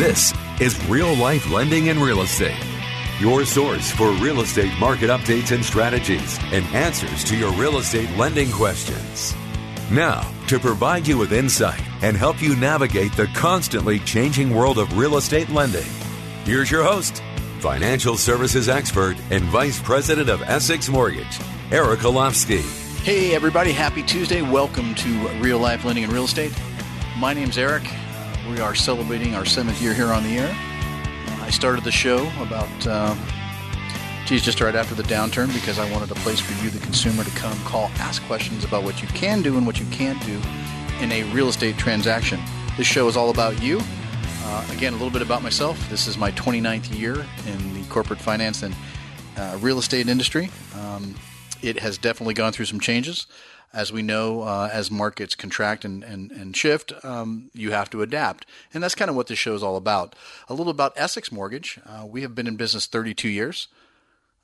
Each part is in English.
This is Real Life Lending and Real Estate, your source for real estate market updates and strategies and answers to your real estate lending questions. Now, to provide you with insight and help you navigate the constantly changing world of real estate lending, here's your host, financial services expert and vice president of Essex Mortgage, Eric Elovski. Hey, everybody, happy Tuesday. Welcome to Real Life Lending and Real Estate. My name's Eric. We are celebrating our seventh year here on the air. I started the show about, uh, geez, just right after the downturn because I wanted a place for you, the consumer, to come, call, ask questions about what you can do and what you can't do in a real estate transaction. This show is all about you. Uh, again, a little bit about myself. This is my 29th year in the corporate finance and uh, real estate industry. Um, it has definitely gone through some changes as we know, uh, as markets contract and, and, and shift, um, you have to adapt. And that's kind of what this show is all about. A little about Essex Mortgage. Uh, we have been in business 32 years.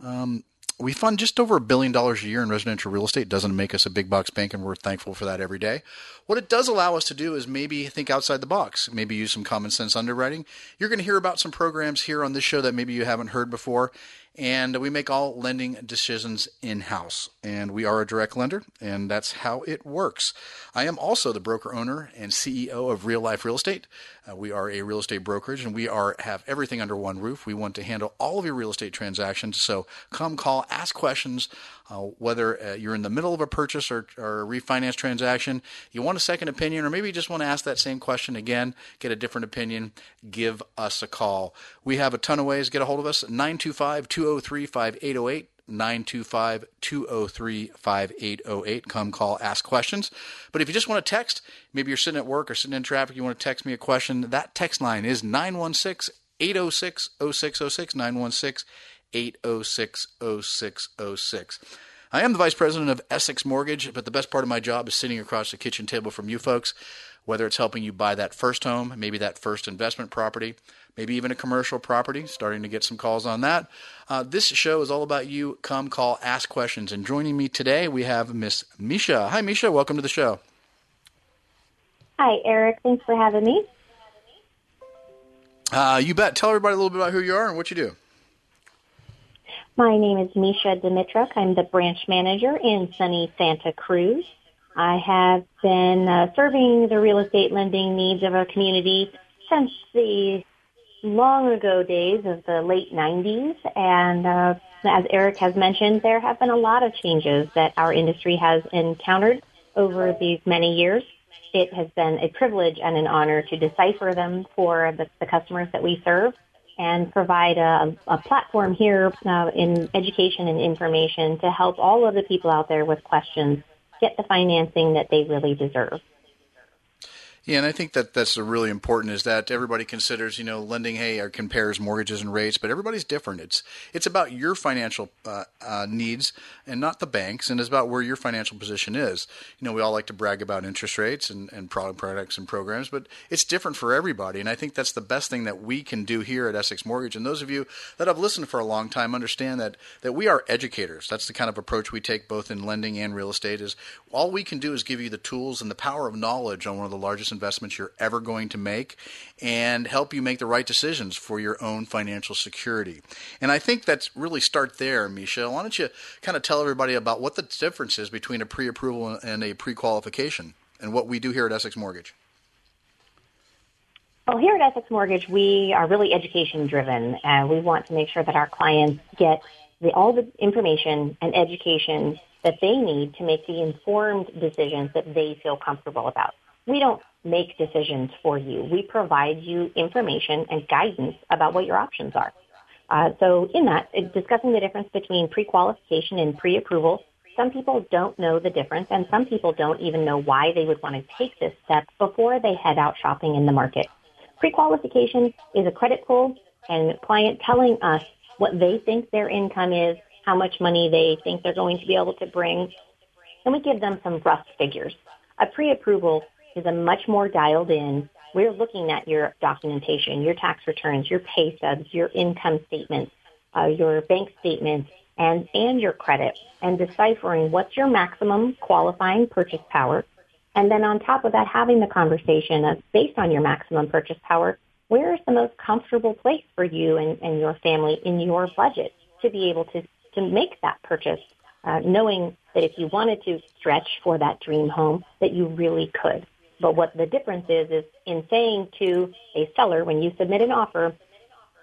Um, we fund just over a billion dollars a year in residential real estate. Doesn't make us a big box bank, and we're thankful for that every day. What it does allow us to do is maybe think outside the box, maybe use some common sense underwriting. You're going to hear about some programs here on this show that maybe you haven't heard before, and we make all lending decisions in house. And we are a direct lender, and that's how it works. I am also the broker owner and CEO of Real Life Real Estate. Uh, we are a real estate brokerage, and we are have everything under one roof. We want to handle all of your real estate transactions. So come call, ask questions. Uh, whether uh, you're in the middle of a purchase or, or, a refinance transaction, you want a second opinion, or maybe you just want to ask that same question again, get a different opinion, give us a call. We have a ton of ways get a hold of us 925 203 5808. 925 203 5808. Come call, ask questions. But if you just want to text, maybe you're sitting at work or sitting in traffic, you want to text me a question, that text line is 916 806 0606. 916 806 0606. I am the vice president of Essex Mortgage, but the best part of my job is sitting across the kitchen table from you folks, whether it's helping you buy that first home, maybe that first investment property, maybe even a commercial property, starting to get some calls on that. Uh, this show is all about you. Come, call, ask questions. And joining me today, we have Miss Mesha. Hi, Mesha. Welcome to the show. Hi, Eric. Thanks for having me. Uh, you bet. Tell everybody a little bit about who you are and what you do. My name is Mesha Dimitruk. I'm the branch manager in sunny Santa Cruz. I have been uh, serving the real estate lending needs of our community since the long ago days of the late 90s. And uh, as Eric has mentioned, there have been a lot of changes that our industry has encountered over these many years. It has been a privilege and an honor to decipher them for the, the customers that we serve and provide a, a platform here uh, in education and information to help all of the people out there with questions get the financing that they really deserve. Yeah, and I think that that's really important is that everybody considers, you know, lending, hey, or compares mortgages and rates, but everybody's different. It's it's about your financial uh, uh, needs and not the banks, and it's about where your financial position is. You know, we all like to brag about interest rates and, and product products and programs, but it's different for everybody. And I think that's the best thing that we can do here at Essex Mortgage. And those of you that have listened for a long time understand that that we are educators. That's the kind of approach we take both in lending and real estate. Is all we can do is give you the tools and the power of knowledge on one of the largest investments you're ever going to make and help you make the right decisions for your own financial security. And I think that's really start there, Mesha. Why don't you kind of tell everybody about what the difference is between a pre approval and a pre qualification and what we do here at Essex Mortgage? Well, here at Essex Mortgage, we are really education driven, and we want to make sure that our clients get the, all the information and education that they need to make the informed decisions that they feel comfortable about. We don't make decisions for you. We provide you information and guidance about what your options are. Uh, so in that, discussing the difference between pre-qualification and pre-approval, some people don't know the difference and some people don't even know why they would want to take this step before they head out shopping in the market. Pre-qualification is a credit pull and client telling us what they think their income is, how much money they think they're going to be able to bring, and we give them some rough figures. A pre-approval is a much more dialed in. We're looking at your documentation, your tax returns, your pay stubs, your income statements, uh, your bank statements, and, and your credit, and deciphering what's your maximum qualifying purchase power. And then on top of that, having the conversation of based on your maximum purchase power, where is the most comfortable place for you and, and your family in your budget to be able to, to make that purchase, uh, knowing that if you wanted to stretch for that dream home, that you really could. But what the difference is, is in saying to a seller, when you submit an offer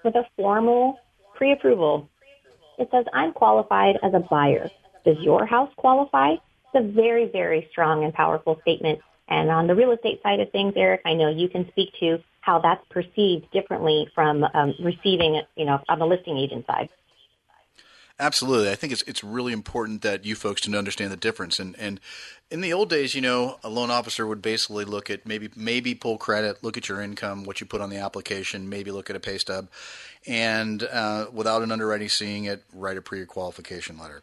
with a formal pre-approval, it says, I'm qualified as a buyer. Does your house qualify? It's a very, very strong and powerful statement. And on the real estate side of things, Eric, I know you can speak to how that's perceived differently from um, receiving, you know, on the listing agent side. Absolutely, I think it's it's really important that you folks to understand the difference. And and in the old days, you know, a loan officer would basically look at maybe maybe pull credit, look at your income, what you put on the application, maybe look at a pay stub, and uh, without an underwriting seeing it, write a pre-qualification letter.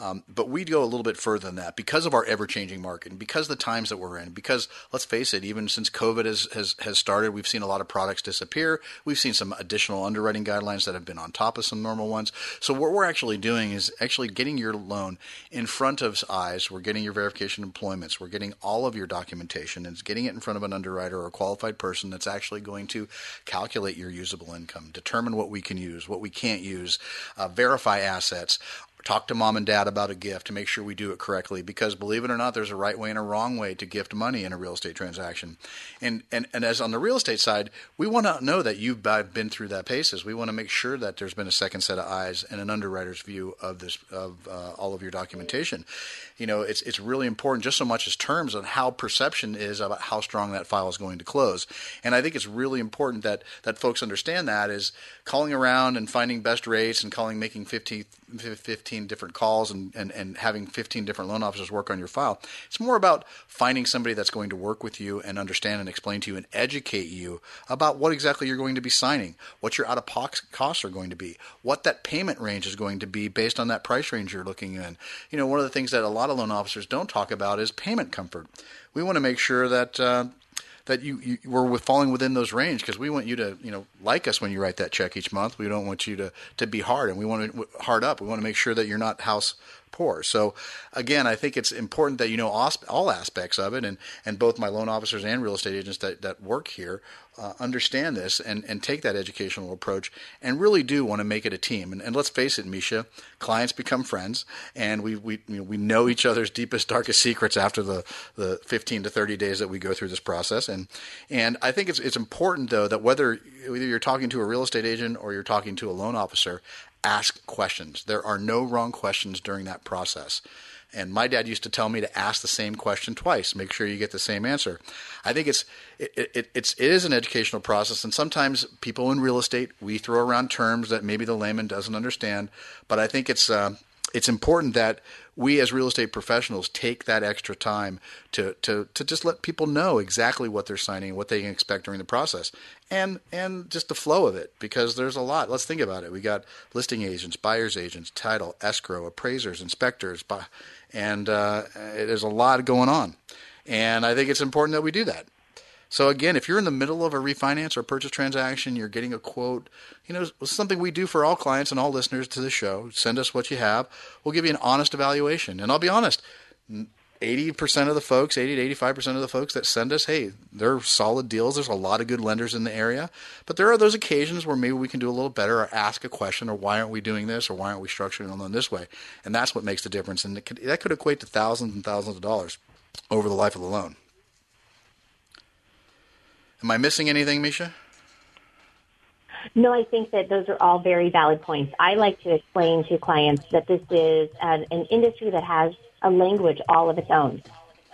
Um, but we go a little bit further than that because of our ever-changing market and because the times that we're in. Because let's face it, even since COVID has, has, has started, we've seen a lot of products disappear. We've seen some additional underwriting guidelines that have been on top of some normal ones. So what we're actually doing is actually getting your loan in front of eyes. We're getting your verification employments. We're getting all of your documentation and it's getting it in front of an underwriter or a qualified person that's actually going to calculate your usable income, determine what we can use, what we can't use, uh, verify assets talk to mom and dad about a gift to make sure we do it correctly because believe it or not there's a right way and a wrong way to gift money in a real estate transaction. And and, and as on the real estate side we want to know that you've been through that paces. We want to make sure that there's been a second set of eyes and an underwriter's view of this of uh, all of your documentation. You know it's it's really important just so much as terms on how perception is about how strong that file is going to close. And i think it's really important that that folks understand that is calling around and finding best rates and calling making 50 15 different calls and, and, and having 15 different loan officers work on your file. It's more about finding somebody that's going to work with you and understand and explain to you and educate you about what exactly you're going to be signing, what your out of pocket costs are going to be, what that payment range is going to be based on that price range you're looking in. You know, one of the things that a lot of loan officers don't talk about is payment comfort. We want to make sure that uh, that you, you were falling within those range because we want you to you know like us when you write that check each month. We don't want you to to be hard, and we want to hard up. We want to make sure that you're not house poor. So again, I think it's important that you know all aspects of it, and and both my loan officers and real estate agents that that work here uh, understand this and, and take that educational approach and really do want to make it a team. And, and let's face it, Mesha, clients become friends, and we we you know, we know each other's deepest, darkest secrets after the, the 15 to 30 days that we go through this process. And and I think it's it's important though that whether whether you're talking to a real estate agent or you're talking to a loan officer, ask questions. There are no wrong questions during that process. And my dad used to tell me to ask the same question twice, make sure you get the same answer. I think it's it, it, it's it is an educational process, and sometimes people in real estate we throw around terms that maybe the layman doesn't understand. But I think it's uh, it's important that we as real estate professionals take that extra time to, to, to just let people know exactly what they're signing, what they can expect during the process, and and just the flow of it because there's a lot. Let's think about it. We got listing agents, buyers agents, title, escrow, appraisers, inspectors, and uh, there's a lot going on. And I think it's important that we do that. So again, if you're in the middle of a refinance or purchase transaction, you're getting a quote, you know, something we do for all clients and all listeners to the show. Send us what you have. We'll give you an honest evaluation. And I'll be honest, 80% of the folks, 80 to 85% of the folks that send us, hey, they're solid deals. There's a lot of good lenders in the area. But there are those occasions where maybe we can do a little better or ask a question or why aren't we doing this or why aren't we structuring a loan this way? And that's what makes the difference. And could, that could equate to thousands and thousands of dollars over the life of the loan. Am I missing anything, Mesha? No, I think that those are all very valid points. I like to explain to clients that this is an, an industry that has a language all of its own.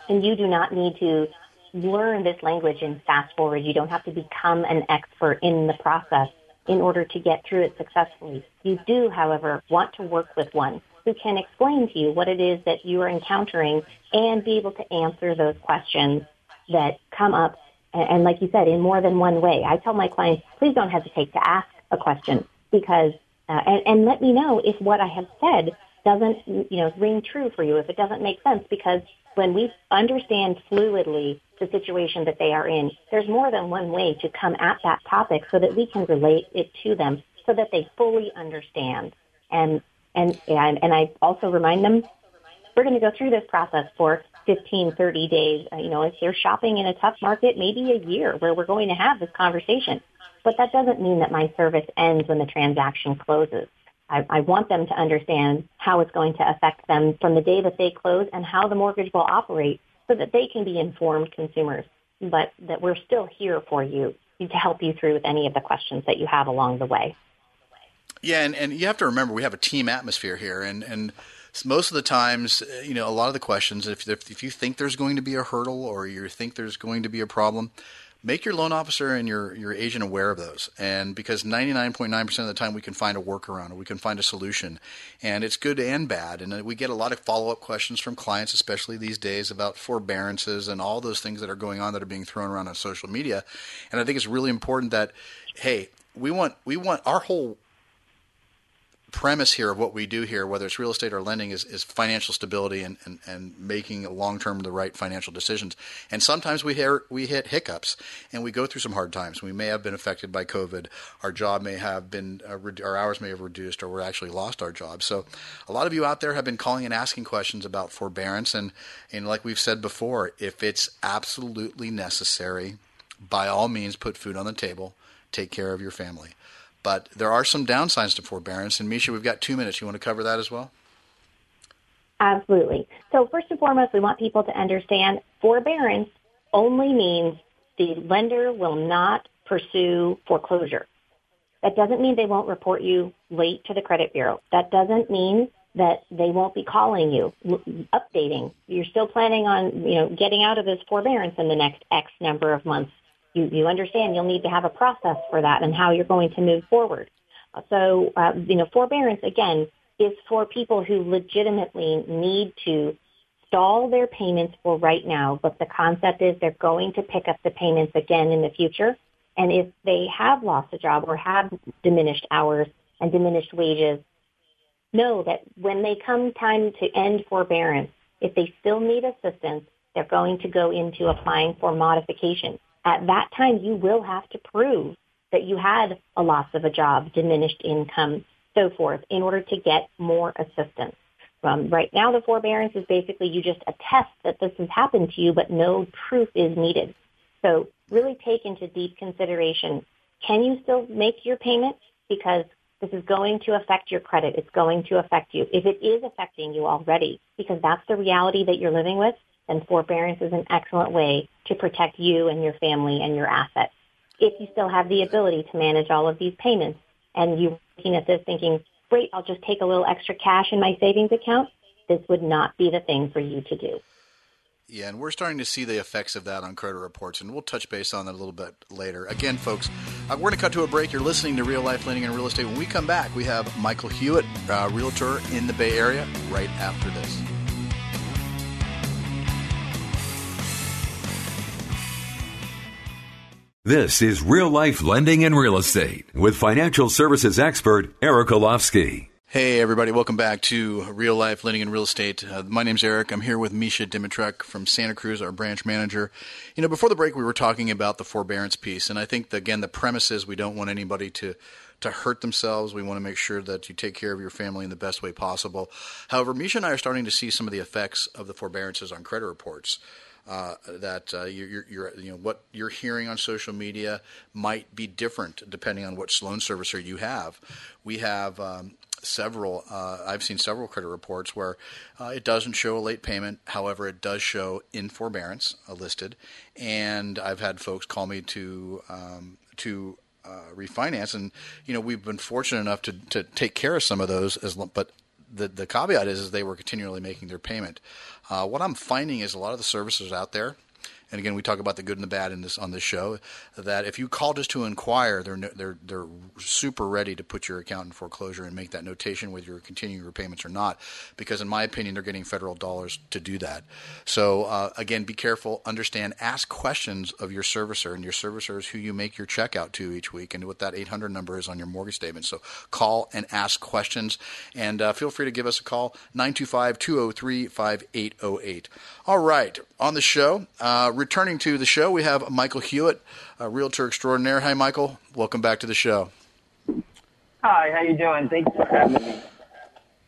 And you do not need to learn this language and fast forward. You don't have to become an expert in the process in order to get through it successfully. You do, however, want to work with one who can explain to you what it is that you are encountering and be able to answer those questions that come up. And, and like you said, in more than one way. I tell my clients, please don't hesitate to ask a question because, uh, and, and let me know if what I have said doesn't, you know, ring true for you, if it doesn't make sense, because when we understand fluidly the situation that they are in, there's more than one way to come at that topic so that we can relate it to them so that they fully understand. And, and, and, and I also remind them, we're going to go through this process for 15, 30 days. Uh, you know, if they're shopping in a tough market, maybe a year where we're going to have this conversation. But that doesn't mean that my service ends when the transaction closes. I, I want them to understand how it's going to affect them from the day that they close and how the mortgage will operate so that they can be informed consumers, but that we're still here for you to help you through with any of the questions that you have along the way. Yeah, and, and you have to remember we have a team atmosphere here, and, and most of the times, uh, you know, a lot of the questions, if, if, if you think there's going to be a hurdle or you think there's going to be a problem, make your loan officer and your, your agent aware of those. And because 99.9% of the time we can find a workaround or we can find a solution. And it's good and bad. And uh, we get a lot of follow up questions from clients, especially these days, about forbearances and all those things that are going on that are being thrown around on social media. And I think it's really important that, hey, we want we want our whole premise here of what we do here, whether it's real estate or lending, is, is financial stability and, and, and making long term the right financial decisions. And sometimes we hear, we hit hiccups and we go through some hard times. We may have been affected by COVID. Our job may have been, uh, our hours may have reduced, or we actually lost our job. So a lot of you out there have been calling and asking questions about forbearance. And, and like we've said before, if it's absolutely necessary, by all means, put food on the table, take care of your family. But there are some downsides to forbearance. And Mesha, we've got two minutes. You want to cover that as well? Absolutely. So first and foremost, we want people to understand forbearance only means the lender will not pursue foreclosure. That doesn't mean they won't report you late to the credit bureau. That doesn't mean that they won't be calling you, updating. You're still planning on, you know, getting out of this forbearance in the next X number of months you, you understand you'll need to have a process for that and how you're going to move forward. So, uh, you know, forbearance, again, is for people who legitimately need to stall their payments for right now, but the concept is they're going to pick up the payments again in the future. And if they have lost a job or have diminished hours and diminished wages, know that when they come time to end forbearance, if they still need assistance, they're going to go into applying for modification at that time you will have to prove that you had a loss of a job, diminished income, so forth, in order to get more assistance. Um, right now, the forbearance is basically you just attest that this has happened to you, but no proof is needed. So really take into deep consideration, can you still make your payments? Because this is going to affect your credit. It's going to affect you. If it is affecting you already, because that's the reality that you're living with, then forbearance is an excellent way to protect you and your family and your assets. If you still have the ability to manage all of these payments and you're looking at this thinking, great, I'll just take a little extra cash in my savings account, this would not be the thing for you to do. Yeah, and we're starting to see the effects of that on credit reports, and we'll touch base on that a little bit later. Again, folks, uh, we're going to cut to a break. You're listening to Real Life Lending and Real Estate. When we come back, we have Michael Hewitt, uh, realtor in the Bay Area, right after this. This is Real Life Lending and Real Estate with financial services expert Eric Elovski. Hey, everybody, welcome back to Real Life Lending and Real Estate. Uh, my name's Eric. I'm here with Mesha Dimitruk from Santa Cruz, our branch manager. You know, before the break, we were talking about the forbearance piece, and I think, the, again, the premise is we don't want anybody to to hurt themselves. We want to make sure that you take care of your family in the best way possible. However, Mesha and I are starting to see some of the effects of the forbearances on credit reports uh, that uh, you're, you're, you know what you're hearing on social media might be different depending on which loan servicer you have. We have um, several. Uh, I've seen several credit reports where uh, it doesn't show a late payment. However, it does show in forbearance uh, listed, and I've had folks call me to um, to refinance, and you know we've been fortunate enough to to take care of some of those, as but the the caveat is, is they were continually making their payment. Uh, what I'm finding is a lot of the services out there, and again, we talk about the good and the bad in this on this show. That if you call just to inquire, they're they're they're super ready to put your account in foreclosure and make that notation whether you're continuing your repayments or not. Because in my opinion, they're getting federal dollars to do that. So uh, again, be careful, understand, ask questions of your servicer, and your servicer is who you make your check out to each week, and what that 800 number is on your mortgage statement. So call and ask questions, and uh, feel free to give us a call 925 203 5808. All right, on the show. Uh, returning to the show, we have Michael Hewitt, a realtor extraordinaire. Hi, Michael. Welcome back to the show. Hi, how you doing? Thanks for having me.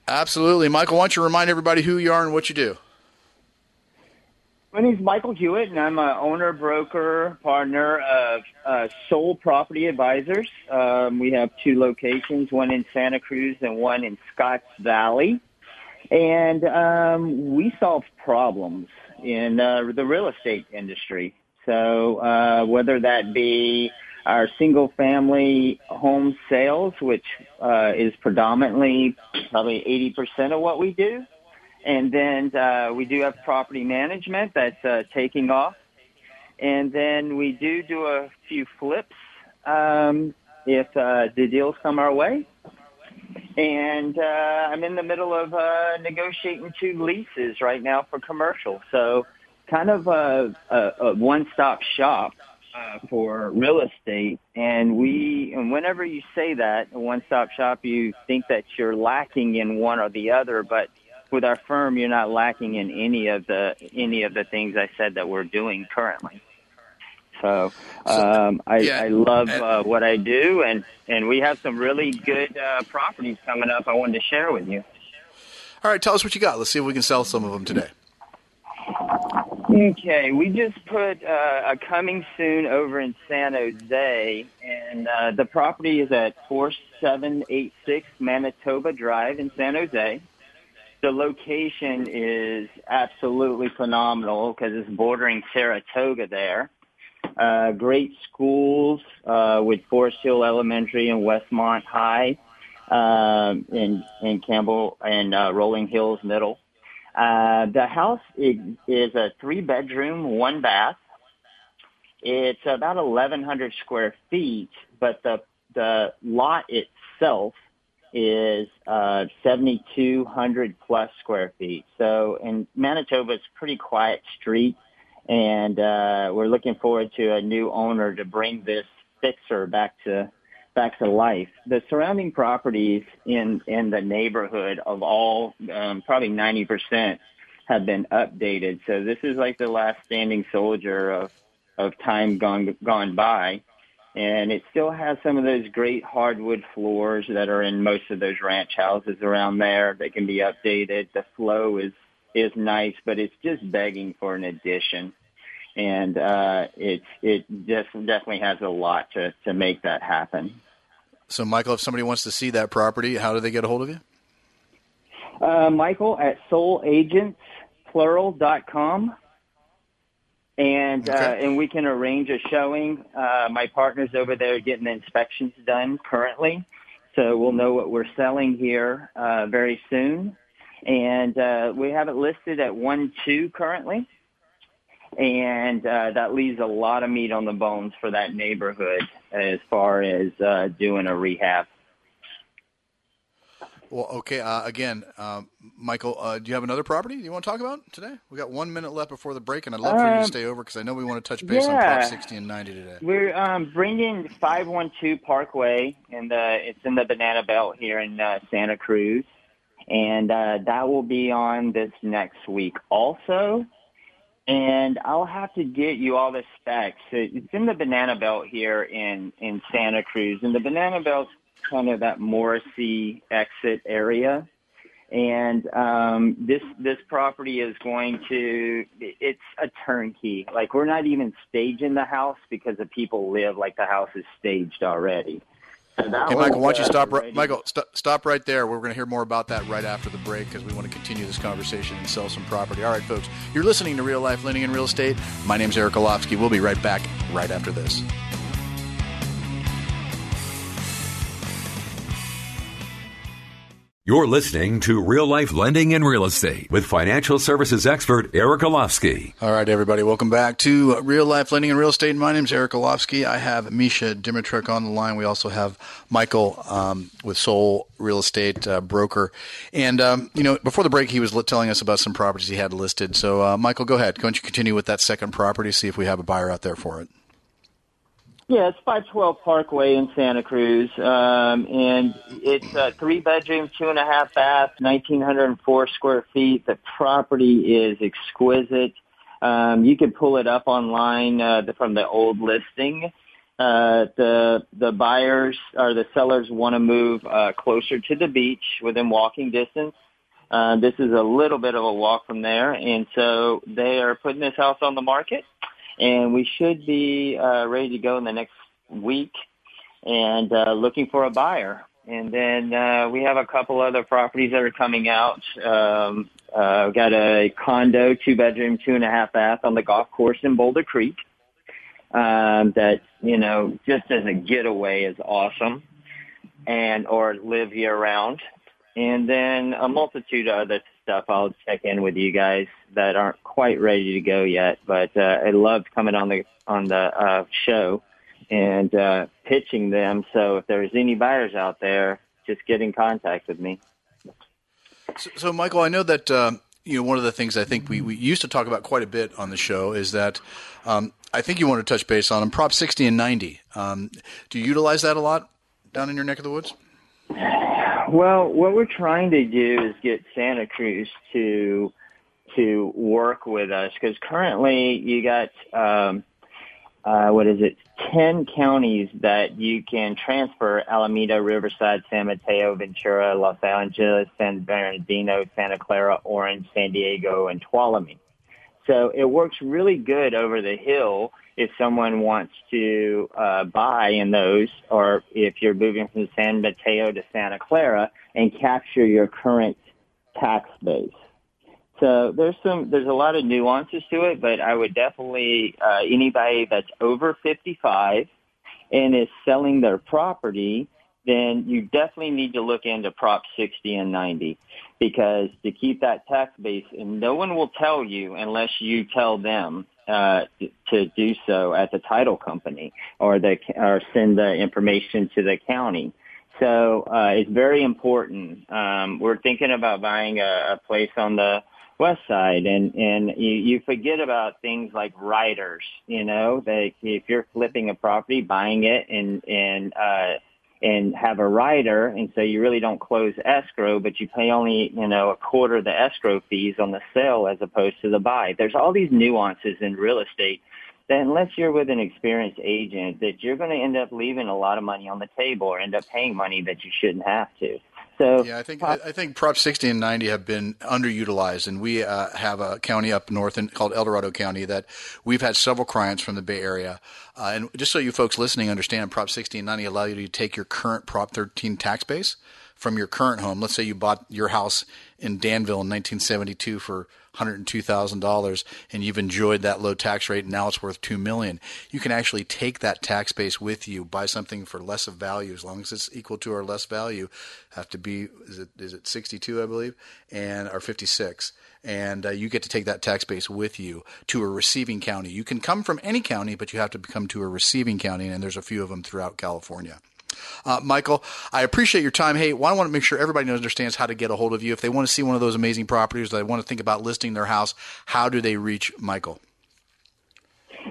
Absolutely, Michael. Why don't you remind everybody who you are and what you do? My name is Michael Hewitt, and I'm an owner, broker, partner of uh, Soul Property Advisors. Um, we have two locations, one in Santa Cruz and one in Scotts Valley. And um, we solve problems in uh, the real estate industry. So uh, whether that be our single family home sales, which uh, is predominantly probably 80% of what we do. And then uh, we do have property management that's uh, taking off. And then we do do a few flips um, if uh, the deals come our way. And uh, I'm in the middle of uh, negotiating two leases right now for commercial. So kind of a, a, a one-stop shop uh, for real estate. And we, and whenever you say that, a one-stop shop, you think that you're lacking in one or the other, but with our firm, you're not lacking in any of the any of the things I said that we're doing currently. So um, I, yeah. I love uh, what I do, and and we have some really good uh, properties coming up. I wanted to share with you. All right, tell us what you got. Let's see if we can sell some of them today. Okay, we just put uh, a coming soon over in San Jose, and uh, the property is at 4786 Manitoba Drive in San Jose. The location is absolutely phenomenal because it's bordering Saratoga there. Uh, great schools uh, with Forest Hill Elementary and Westmont High, uh, and and Campbell and uh, Rolling Hills Middle. Uh, the house is, is a three bedroom, one bath. It's about 1,100 square feet, but the the lot itself is uh, 7,200 plus square feet. So in Manitoba, it's pretty quiet street, and uh, we're looking forward to a new owner to bring this fixer back to back to life. The surrounding properties in in the neighborhood of all um, probably 90% have been updated. So this is like the last standing soldier of of time gone gone by and it still has some of those great hardwood floors that are in most of those ranch houses around there. They can be updated. The flow is is nice, but it's just begging for an addition. And uh, it's it just definitely has a lot to to make that happen. So, Michael, if somebody wants to see that property, how do they get a hold of you? Uh, Michael at soulagentsplural.com and uh, and we can arrange a showing. Uh, my partner's over there getting the inspections done currently, so we'll know what we're selling here uh, very soon. And uh, we have it listed at one two currently, and uh, that leaves a lot of meat on the bones for that neighborhood as far as uh, doing a rehab. Well, okay. Uh, again, um, Michael, uh, do you have another property you want to talk about today? We got one minute left before the break, and I'd love for you to Um, stay over because I know we want to touch base on yeah. Prop 60 and 90 today. We're um, bringing 512 Parkway, and it's in the Banana Belt here in uh, Santa Cruz, and uh, that will be on this next week also. And I'll have to get you all the specs. It's in the Banana Belt here in in Santa Cruz, and the Banana Belt's kind of that Morrissey exit area. And um, this this property is going to it's a turnkey. Like we're not even staging the house because the people live like the house is staged already. Hey, Michael, why don't you stop? Right. Michael, st- stop right there. We're going to hear more about that right after the break because we want to continue this conversation and sell some property. All right, folks, you're listening to Real Life Lending and Real Estate. My name is Eric Elovski. We'll be right back right after this. You're listening to Real Life Lending and Real Estate with financial services expert Eric Elovski. All right, everybody, welcome back to Real Life Lending and Real Estate. My name is Eric Elovski. I have Mesha Dimitruk on the line. We also have Michael um, with Soul Real Estate uh, Broker. And, um, you know, before the break, he was telling us about some properties he had listed. So, uh, Michael, go ahead. Why don't you continue with that second property, see if we have a buyer out there for it. Yeah, it's 512 Parkway in Santa Cruz, um, and it's a three bedroom, two and a half bath, 1,904 square feet. The property is exquisite. Um, you can pull it up online uh, from the old listing. Uh, the the buyers or the sellers want to move uh, closer to the beach within walking distance. Uh, this is a little bit of a walk from there, and so they are putting this house on the market and we should be uh, ready to go in the next week and uh, looking for a buyer. And then uh, we have a couple other properties that are coming out. Um, uh, we've got a condo, two bedroom, two and a half bath on the golf course in Boulder Creek. Um, that you know, just as a getaway, is awesome, and or live year round. And then a multitude of other stuff I'll check in with you guys that aren't quite ready to go yet. But uh, I loved coming on the on the uh, show and uh, pitching them. So if there's any buyers out there, just get in contact with me. So, so Michael, I know that uh, you know one of the things I think we, we used to talk about quite a bit on the show is that um, I think you want to touch base on them. Prop 60 and 90. Um, do you utilize that a lot down in your neck of the woods? Well, what we're trying to do is get Santa Cruz to to work with us because currently you got um, uh, what is it? Ten counties that you can transfer: Alameda, Riverside, San Mateo, Ventura, Los Angeles, San Bernardino, Santa Clara, Orange, San Diego, and Tuolumne. So it works really good over the hill if someone wants to uh, buy in those, or if you're moving from San Mateo to Santa Clara and capture your current tax base. So there's some, there's a lot of nuances to it, but I would definitely uh, anybody that's over 55 and is selling their property, then you definitely need to look into Prop 60 and 90 because to keep that tax base, and no one will tell you unless you tell them uh, to do so at the title company or the or send the information to the county. So uh, it's very important. Um, we're thinking about buying a, a place on the west side, and and you, you forget about things like riders. You know, that if you're flipping a property, buying it, and and uh, and have a rider, and so you really don't close escrow, but you pay only, you know, a quarter of the escrow fees on the sale as opposed to the buy. There's all these nuances in real estate that unless you're with an experienced agent, that you're going to end up leaving a lot of money on the table or end up paying money that you shouldn't have to. So yeah, I think I think Prop 60 and 90 have been underutilized, and we uh, have a county up north in, called El Dorado County that we've had several clients from the Bay Area. Uh, and just so you folks listening understand, Prop 60 and 90 allow you to take your current Prop 13 tax base from your current home. Let's say you bought your house in Danville in 1972 for $102,000 and you've enjoyed that low tax rate and now it's worth 2 million. You can actually take that tax base with you, buy something for less of value as long as it's equal to or less value. Have to be is it is it 62 I believe and or 56 and uh, you get to take that tax base with you to a receiving county. You can come from any county, but you have to come to a receiving county, and there's a few of them throughout California. Uh, Michael, I appreciate your time. Hey, well, I want to make sure everybody understands how to get a hold of you. If they want to see one of those amazing properties, they want to think about listing their house, how do they reach Michael?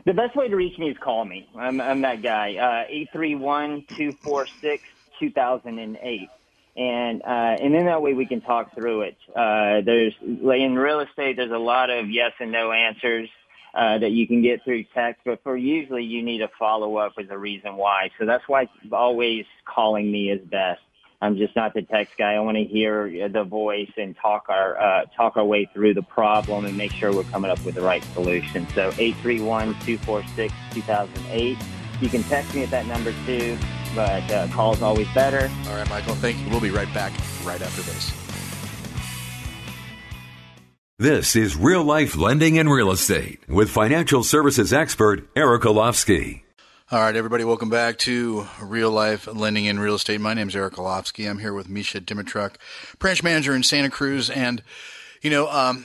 The best way to reach me is call me. I'm, I'm that guy. Uh, eight three one two four six two thousand and eight, and uh, and then that way we can talk through it. Uh, there's in real estate, there's a lot of yes and no answers uh, that you can get through text, but for usually you need a follow up with a reason why. So that's why always calling me is best. I'm just not the text guy. I want to hear the voice and talk our uh, talk our way through the problem and make sure we're coming up with the right solution. So 831-246-2008. You can text me at that number too, but uh, call's always better. All right, Michael. Thank you. We'll be right back right after this. This is Real Life Lending and Real Estate with financial services expert Eric Elovski. All right, everybody, welcome back to Real Life Lending in Real Estate. My name is Eric Elovski. I'm here with Mesha Dimitruk, branch manager in Santa Cruz. And, you know, um,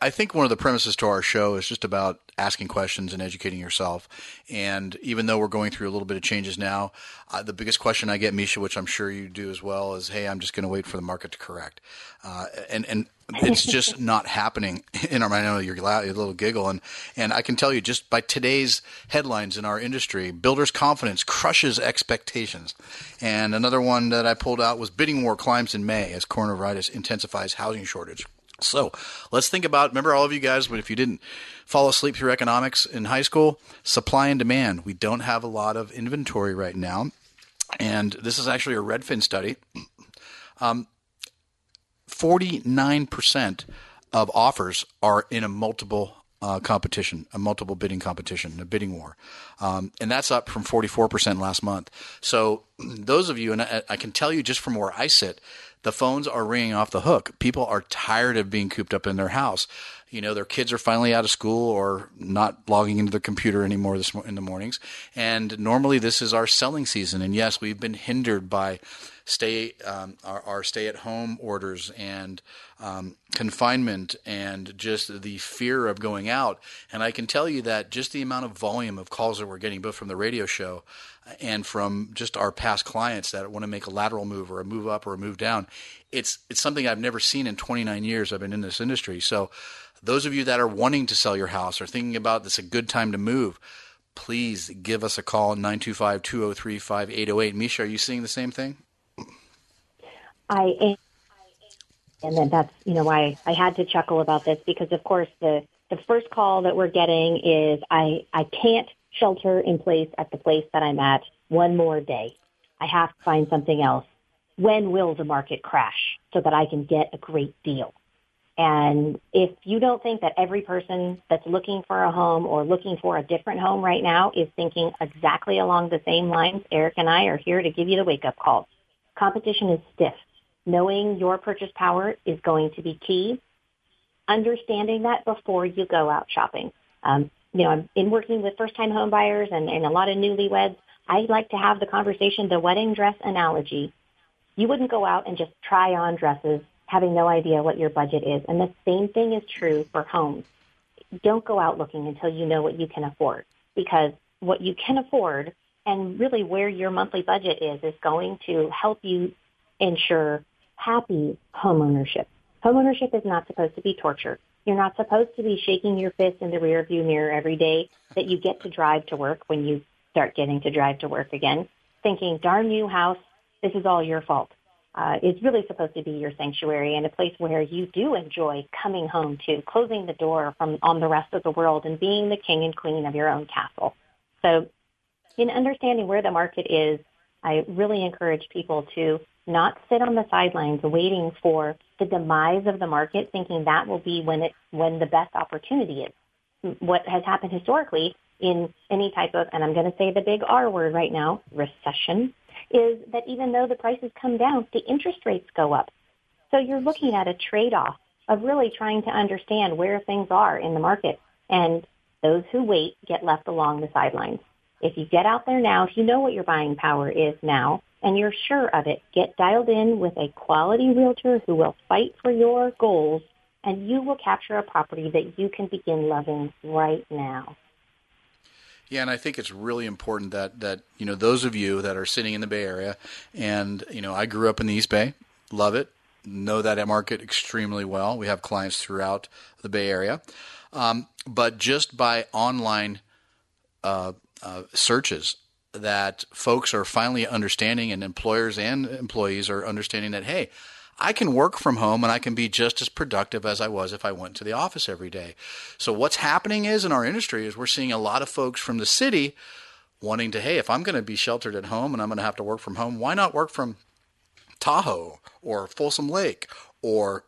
I, think one of the premises to our show is just about asking questions and educating yourself. And even though we're going through a little bit of changes now, uh, the biggest question I get, Mesha, which I'm sure you do as well, is, "Hey, I'm just going to wait for the market to correct," uh, and and it's just not happening in our. I know you're a little giggle, and and I can tell you just by today's headlines in our industry, builders' confidence crushes expectations. And another one that I pulled out was bidding war climbs in May as coronavirus intensifies housing shortage. So let's think about. Remember, all of you guys, but if you didn't fall asleep through economics in high school, supply and demand. We don't have a lot of inventory right now, and this is actually a Redfin study. Um, 49% of offers are in a multiple uh, competition, a multiple bidding competition, a bidding war. Um, and that's up from 44% last month. So, those of you, and I, I, can tell you just from where I sit, the phones are ringing off the hook. People are tired of being cooped up in their house. You know, their kids are finally out of school or not logging into their computer anymore this in the mornings. And normally, this is our selling season. And yes, we've been hindered by stay um, our, our, stay at home orders and um, confinement and just the fear of going out. And I can tell you that just the amount of volume of calls that we're getting, both from the radio show and from just our past clients that want to make a lateral move or a move up or a move down, it's it's something I've never seen in 29 years I've been in this industry. So those of you that are wanting to sell your house or thinking about this a good time to move, please give us a call 925-203-5808. Mesha, are you seeing the same thing? I am. And then that's, you know, why I had to chuckle about this because, of course, the, the first call that we're getting is I, I can't shelter in place at the place that I'm at one more day. I have to find something else. When will the market crash so that I can get a great deal? And if you don't think that every person that's looking for a home or looking for a different home right now is thinking exactly along the same lines, Eric and I are here to give you the wake up call. Competition is stiff knowing your purchase power is going to be key. Understanding that before you go out shopping. Um, you know, I'm in working with first-time home buyers and, and a lot of newlyweds. I like to have the conversation, the wedding dress analogy. You wouldn't go out and just try on dresses having no idea what your budget is. And the same thing is true for homes. Don't go out looking until you know what you can afford because what you can afford and really where your monthly budget is is going to help you ensure happy homeownership. Homeownership is not supposed to be torture. You're not supposed to be shaking your fist in the rearview mirror every day that you get to drive to work when you start getting to drive to work again, thinking, darn you house, this is all your fault. Uh, it's really supposed to be your sanctuary and a place where you do enjoy coming home to, closing the door from on the rest of the world and being the king and queen of your own castle. So in understanding where the market is, I really encourage people to not sit on the sidelines waiting for the demise of the market, thinking that will be when it when the best opportunity is. What has happened historically in any type of, and I'm going to say the big R word right now, recession, is that even though the prices come down, the interest rates go up. So you're looking at a trade-off of really trying to understand where things are in the market. And those who wait get left along the sidelines. If you get out there now, if you know what your buying power is now, and you're sure of it, get dialed in with a quality realtor who will fight for your goals and you will capture a property that you can begin loving right now. Yeah, and I think it's really important that that you know those of you that are sitting in the Bay Area, and you know I grew up in the East Bay, love it, know that market extremely well. We have clients throughout the Bay Area, um, but just by online uh, uh, searches that folks are finally understanding, and employers and employees are understanding that, hey, I can work from home and I can be just as productive as I was if I went to the office every day. So what's happening is in our industry is we're seeing a lot of folks from the city wanting to, hey, if I'm going to be sheltered at home and I'm going to have to work from home, why not work from Tahoe or Folsom Lake or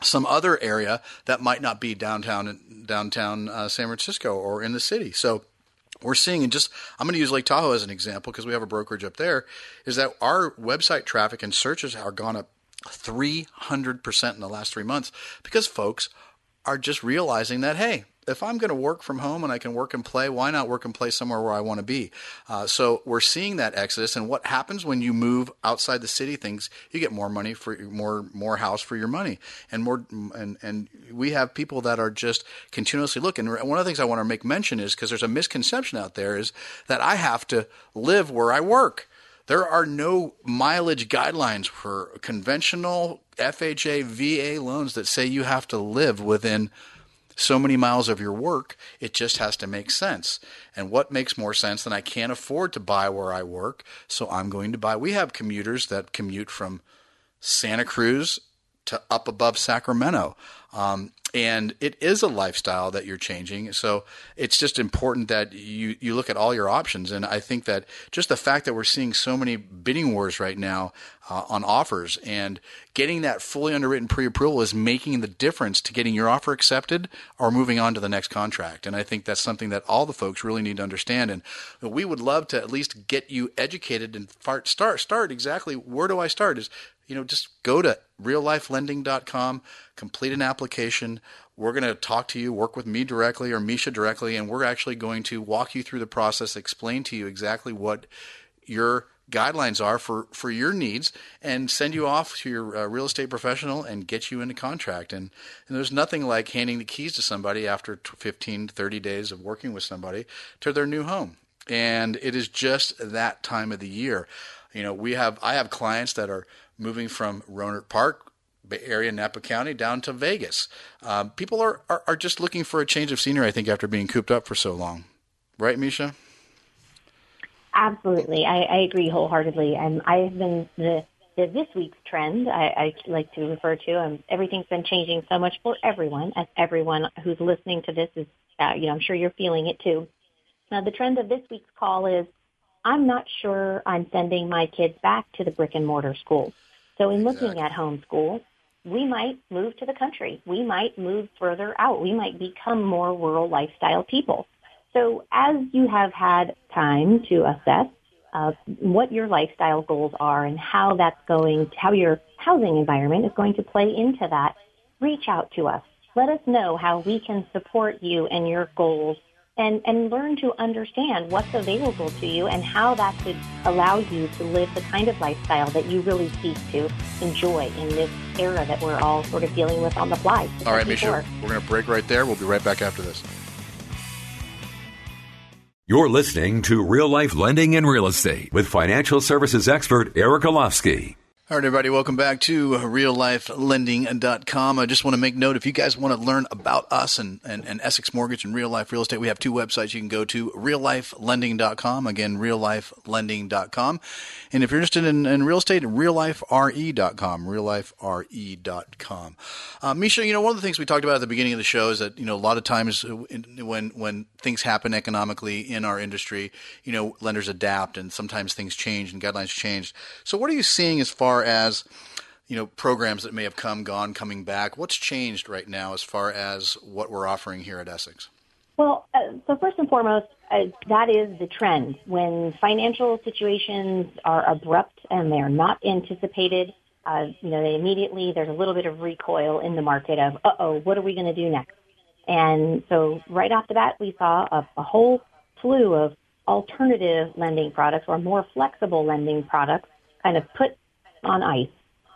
some other area that might not be downtown downtown uh, San Francisco or in the city. So we're seeing, and just I'm going to use Lake Tahoe as an example because we have a brokerage up there, is that our website traffic and searches are gone up 300% in the last three months because folks are just realizing that, hey, if I'm going to work from home and I can work and play, why not work and play somewhere where I want to be? Uh, so we're seeing that exodus, and what happens when you move outside the city? Things you get more money for more more house for your money, and more and and we have people that are just continuously looking. One of the things I want to make mention is because there's a misconception out there is that I have to live where I work. There are no mileage guidelines for conventional FHA, VA loans that say you have to live within so many miles of your work. It just has to make sense. And what makes more sense than I can't afford to buy where I work, so I'm going to buy. We have commuters that commute from Santa Cruz to up above Sacramento. Um, and it is a lifestyle that you're changing. So it's just important that you, you look at all your options. And I think that just the fact that we're seeing so many bidding wars right now uh, on offers and getting that fully underwritten pre-approval is making the difference to getting your offer accepted or moving on to the next contract. And I think that's something that all the folks really need to understand. And we would love to at least get you educated and start start exactly where do I start is you know, just go to reallifelending.com, complete an application. We're going to talk to you, work with me directly or Mesha directly, and we're actually going to walk you through the process, explain to you exactly what your guidelines are for, for your needs and send you off to your uh, real estate professional and get you into contract. And, and there's nothing like handing the keys to somebody after 15, 30 days of working with somebody to their new home. And it is just that time of the year. You know, we have I have clients that are moving from Rohnert Park, Bay Area, Napa County, down to Vegas. Um, people are, are, are just looking for a change of scenery. I think after being cooped up for so long, right, Mesha? Absolutely, I, I agree wholeheartedly. And I have been the, the this week's trend. I, I like to refer to. Um, everything's been changing so much for everyone, as everyone who's listening to this is. Uh, you know, I'm sure you're feeling it too. Now, the trend of this week's call is I'm not sure I'm sending my kids back to the brick and mortar school. So in looking exactly. at homeschool, we might move to the country. We might move further out. We might become more rural lifestyle people. So as you have had time to assess uh, what your lifestyle goals are and how that's going, how your housing environment is going to play into that, reach out to us. Let us know how we can support you and your goals and, and learn to understand what's available to you and how that could allow you to live the kind of lifestyle that you really seek to enjoy in this era that we're all sort of dealing with on the fly. All right, Mesha, we're going to break right there. We'll be right back after this. You're listening to Real Life Lending and Real Estate with financial services expert Eric Elovski. All right, everybody, welcome back to reallifelending.com. I just want to make note if you guys want to learn about us and, and, and, Essex Mortgage and Real Life Real Estate, we have two websites you can go to reallifelending.com. Again, reallifelending.com. And if you're interested in, in real estate, reallifere.com. Reallifere.com. Uh, Mesha, you know, one of the things we talked about at the beginning of the show is that, you know, a lot of times when, when things happen economically in our industry, you know, lenders adapt and sometimes things change and guidelines change. So, what are you seeing as far as you know programs that may have come, gone, coming back. What's changed right now as far as what we're offering here at Essex? Well, uh, so first and foremost, uh, that is the trend. When financial situations are abrupt and they're not anticipated, uh, you know, they immediately there's a little bit of recoil in the market of, uh oh, what are we going to do next? And so right off the bat, we saw a, a whole slew of alternative lending products or more flexible lending products kind of put on ice.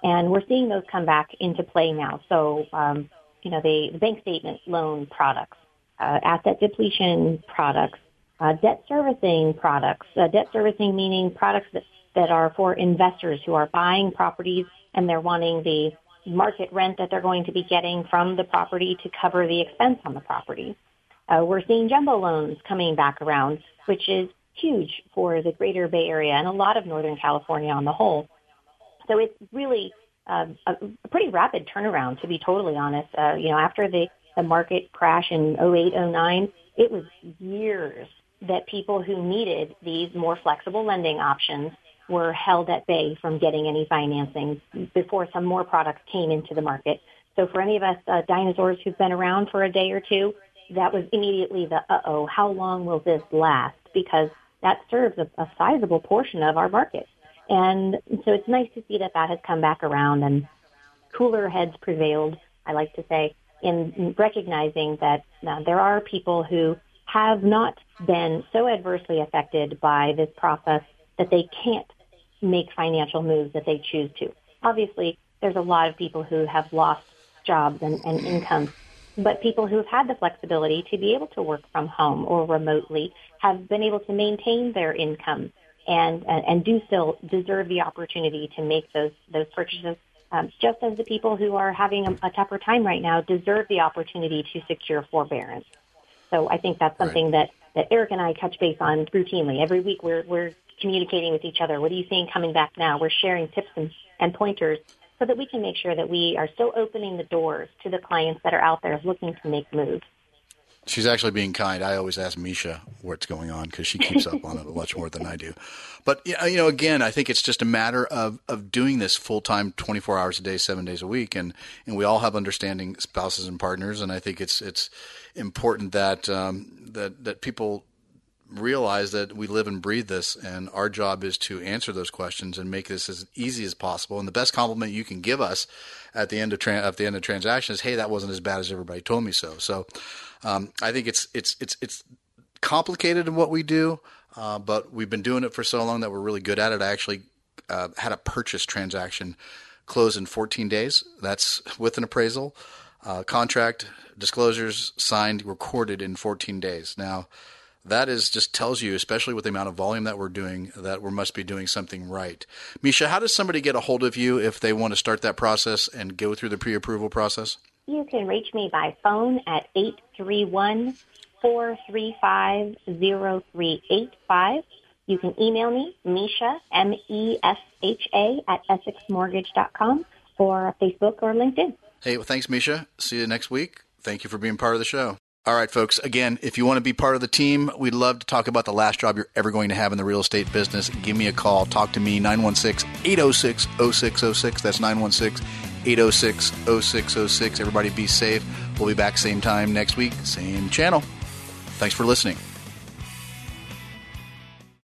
And we're seeing those come back into play now. So, um, you know, the, bank statement loan products, uh, asset depletion products, uh, debt servicing products, uh, debt servicing meaning products that, that are for investors who are buying properties and they're wanting the market rent that they're going to be getting from the property to cover the expense on the property. Uh, we're seeing jumbo loans coming back around, which is huge for the greater Bay Area and a lot of Northern California on the whole. So it's really a, a pretty rapid turnaround, to be totally honest. Uh, you know, after the, the market crash in 08, 09, it was years that people who needed these more flexible lending options were held at bay from getting any financing before some more products came into the market. So for any of us uh, dinosaurs who've been around for a day or two, that was immediately the uh-oh, how long will this last? Because that serves a, a sizable portion of our market. And so it's nice to see that that has come back around and cooler heads prevailed, I like to say. in recognizing that uh, there are people who have not been so adversely affected by this process that they can't make financial moves that they choose to. Obviously, there's a lot of people who have lost jobs and, and income, but people who have had the flexibility to be able to work from home or remotely have been able to maintain their income and and, and do still deserve the opportunity to make those those purchases. Um, just as the people who are having a, a tougher time right now deserve the opportunity to secure forbearance. So I think that's something right. that, that Eric and I touch base on routinely. Every week we're, we're communicating with each other. What are you seeing coming back now? We're sharing tips and, and pointers so that we can make sure that we are still opening the doors to the clients that are out there looking to make moves. She's actually being kind. I always ask Mesha what's going on because she keeps up on it much more than I do. But you know, again, I think it's just a matter of, of doing this full time, twenty four hours a day, seven days a week, and and we all have understanding spouses and partners, and I think it's it's important that um, that that people realize that we live and breathe this, and our job is to answer those questions and make this as easy as possible. And the best compliment you can give us at the end of tra- at the end of transaction is, "Hey, that wasn't as bad as everybody told me so." So, um, I think it's it's it's it's complicated in what we do, uh, but we've been doing it for so long that we're really good at it. I actually uh, had a purchase transaction close in 14 days. That's with an appraisal, uh, contract, disclosures signed, recorded in 14 days. Now that is just tells you, especially with the amount of volume that we're doing, that we must be doing something right. Mesha, how does somebody get a hold of you if they want to start that process and go through the pre-approval process? You can reach me by phone at 831 435 0385. You can email me, Mesha, M-E-S-H-A, at EssexMortgage.com or Facebook or LinkedIn. Hey, well, thanks, Mesha. See you next week. Thank you for being part of the show. All right, folks. Again, if you want to be part of the team, we'd love to talk about the last job you're ever going to have in the real estate business. Give me a call. Talk to me, 916 806 0606. That's 916 806 0606. Everybody be safe. We'll be back same time next week, same channel. Thanks for listening.